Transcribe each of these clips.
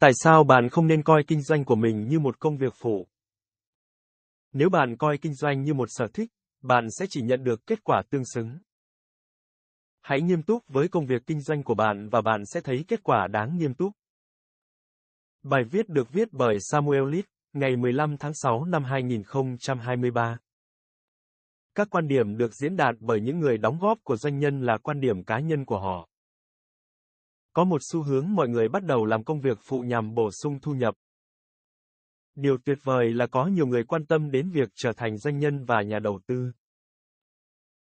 Tại sao bạn không nên coi kinh doanh của mình như một công việc phụ? Nếu bạn coi kinh doanh như một sở thích, bạn sẽ chỉ nhận được kết quả tương xứng. Hãy nghiêm túc với công việc kinh doanh của bạn và bạn sẽ thấy kết quả đáng nghiêm túc. Bài viết được viết bởi Samuel Lead, ngày 15 tháng 6 năm 2023. Các quan điểm được diễn đạt bởi những người đóng góp của doanh nhân là quan điểm cá nhân của họ. Có một xu hướng mọi người bắt đầu làm công việc phụ nhằm bổ sung thu nhập. Điều tuyệt vời là có nhiều người quan tâm đến việc trở thành doanh nhân và nhà đầu tư.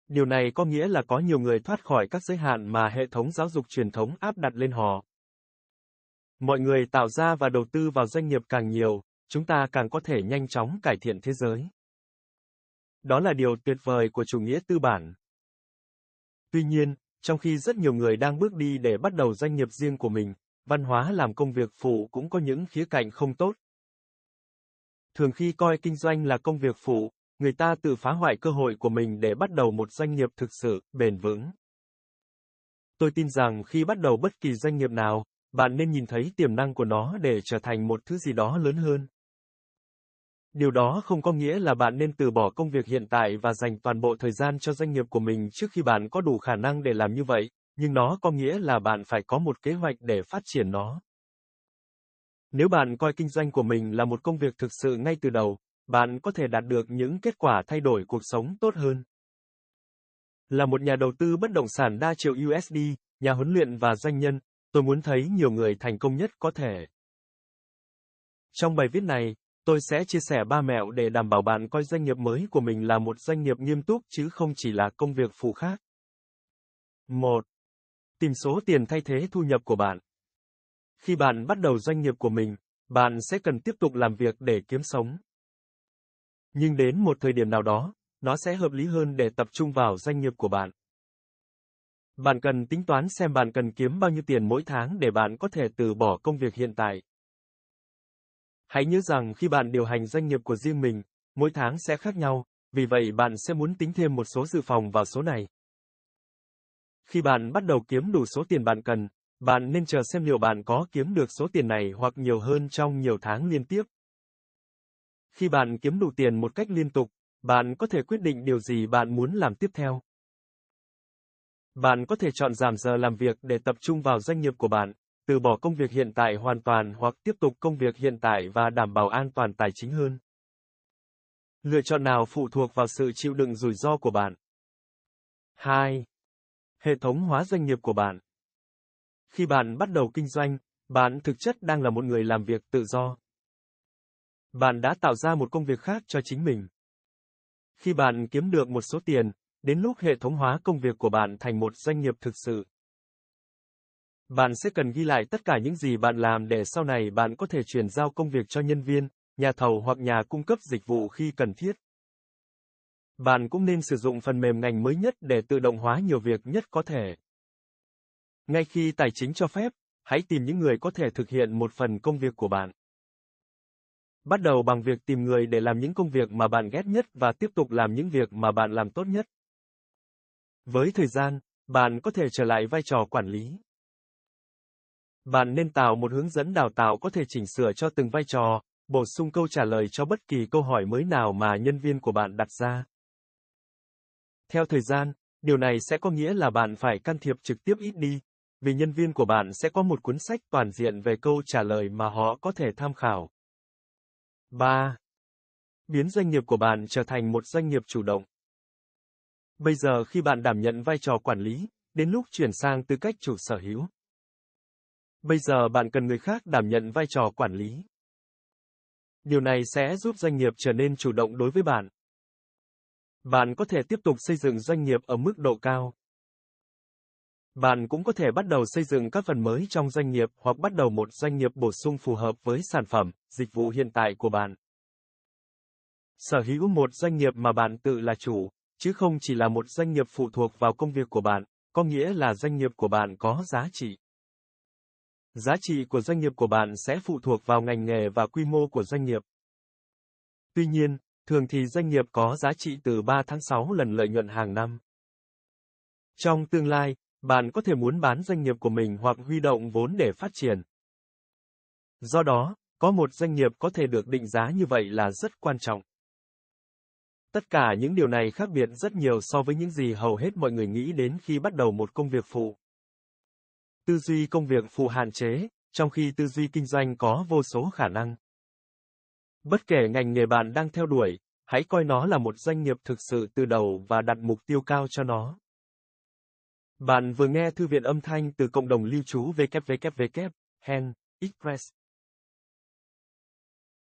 Điều này có nghĩa là có nhiều người thoát khỏi các giới hạn mà hệ thống giáo dục truyền thống áp đặt lên họ. Mọi người tạo ra và đầu tư vào doanh nghiệp càng nhiều, chúng ta càng có thể nhanh chóng cải thiện thế giới. Đó là điều tuyệt vời của chủ nghĩa tư bản. Tuy nhiên, trong khi rất nhiều người đang bước đi để bắt đầu doanh nghiệp riêng của mình, văn hóa làm công việc phụ cũng có những khía cạnh không tốt. Thường khi coi kinh doanh là công việc phụ, người ta tự phá hoại cơ hội của mình để bắt đầu một doanh nghiệp thực sự bền vững. Tôi tin rằng khi bắt đầu bất kỳ doanh nghiệp nào, bạn nên nhìn thấy tiềm năng của nó để trở thành một thứ gì đó lớn hơn. Điều đó không có nghĩa là bạn nên từ bỏ công việc hiện tại và dành toàn bộ thời gian cho doanh nghiệp của mình trước khi bạn có đủ khả năng để làm như vậy, nhưng nó có nghĩa là bạn phải có một kế hoạch để phát triển nó. Nếu bạn coi kinh doanh của mình là một công việc thực sự ngay từ đầu, bạn có thể đạt được những kết quả thay đổi cuộc sống tốt hơn. Là một nhà đầu tư bất động sản đa triệu USD, nhà huấn luyện và doanh nhân, tôi muốn thấy nhiều người thành công nhất có thể. Trong bài viết này, tôi sẽ chia sẻ ba mẹo để đảm bảo bạn coi doanh nghiệp mới của mình là một doanh nghiệp nghiêm túc chứ không chỉ là công việc phụ khác. 1. Tìm số tiền thay thế thu nhập của bạn. Khi bạn bắt đầu doanh nghiệp của mình, bạn sẽ cần tiếp tục làm việc để kiếm sống. Nhưng đến một thời điểm nào đó, nó sẽ hợp lý hơn để tập trung vào doanh nghiệp của bạn. Bạn cần tính toán xem bạn cần kiếm bao nhiêu tiền mỗi tháng để bạn có thể từ bỏ công việc hiện tại. Hãy nhớ rằng khi bạn điều hành doanh nghiệp của riêng mình, mỗi tháng sẽ khác nhau, vì vậy bạn sẽ muốn tính thêm một số dự phòng vào số này. Khi bạn bắt đầu kiếm đủ số tiền bạn cần, bạn nên chờ xem liệu bạn có kiếm được số tiền này hoặc nhiều hơn trong nhiều tháng liên tiếp. Khi bạn kiếm đủ tiền một cách liên tục, bạn có thể quyết định điều gì bạn muốn làm tiếp theo. Bạn có thể chọn giảm giờ làm việc để tập trung vào doanh nghiệp của bạn, từ bỏ công việc hiện tại hoàn toàn hoặc tiếp tục công việc hiện tại và đảm bảo an toàn tài chính hơn. Lựa chọn nào phụ thuộc vào sự chịu đựng rủi ro của bạn. 2. Hệ thống hóa doanh nghiệp của bạn. Khi bạn bắt đầu kinh doanh, bạn thực chất đang là một người làm việc tự do. Bạn đã tạo ra một công việc khác cho chính mình. Khi bạn kiếm được một số tiền, đến lúc hệ thống hóa công việc của bạn thành một doanh nghiệp thực sự. Bạn sẽ cần ghi lại tất cả những gì bạn làm để sau này bạn có thể chuyển giao công việc cho nhân viên, nhà thầu hoặc nhà cung cấp dịch vụ khi cần thiết. Bạn cũng nên sử dụng phần mềm ngành mới nhất để tự động hóa nhiều việc nhất có thể. Ngay khi tài chính cho phép, hãy tìm những người có thể thực hiện một phần công việc của bạn. Bắt đầu bằng việc tìm người để làm những công việc mà bạn ghét nhất và tiếp tục làm những việc mà bạn làm tốt nhất. Với thời gian, bạn có thể trở lại vai trò quản lý. Bạn nên tạo một hướng dẫn đào tạo có thể chỉnh sửa cho từng vai trò, bổ sung câu trả lời cho bất kỳ câu hỏi mới nào mà nhân viên của bạn đặt ra. Theo thời gian, điều này sẽ có nghĩa là bạn phải can thiệp trực tiếp ít đi, vì nhân viên của bạn sẽ có một cuốn sách toàn diện về câu trả lời mà họ có thể tham khảo. 3. Biến doanh nghiệp của bạn trở thành một doanh nghiệp chủ động. Bây giờ khi bạn đảm nhận vai trò quản lý, đến lúc chuyển sang tư cách chủ sở hữu. Bây giờ bạn cần người khác đảm nhận vai trò quản lý. Điều này sẽ giúp doanh nghiệp trở nên chủ động đối với bạn. Bạn có thể tiếp tục xây dựng doanh nghiệp ở mức độ cao. Bạn cũng có thể bắt đầu xây dựng các phần mới trong doanh nghiệp hoặc bắt đầu một doanh nghiệp bổ sung phù hợp với sản phẩm, dịch vụ hiện tại của bạn. Sở hữu một doanh nghiệp mà bạn tự là chủ, chứ không chỉ là một doanh nghiệp phụ thuộc vào công việc của bạn, có nghĩa là doanh nghiệp của bạn có giá trị. Giá trị của doanh nghiệp của bạn sẽ phụ thuộc vào ngành nghề và quy mô của doanh nghiệp. Tuy nhiên, thường thì doanh nghiệp có giá trị từ 3 tháng 6 lần lợi nhuận hàng năm. Trong tương lai, bạn có thể muốn bán doanh nghiệp của mình hoặc huy động vốn để phát triển. Do đó, có một doanh nghiệp có thể được định giá như vậy là rất quan trọng. Tất cả những điều này khác biệt rất nhiều so với những gì hầu hết mọi người nghĩ đến khi bắt đầu một công việc phụ. Tư duy công việc phụ hạn chế, trong khi tư duy kinh doanh có vô số khả năng. Bất kể ngành nghề bạn đang theo đuổi, hãy coi nó là một doanh nghiệp thực sự từ đầu và đặt mục tiêu cao cho nó. Bạn vừa nghe thư viện âm thanh từ cộng đồng lưu trú www.hen Express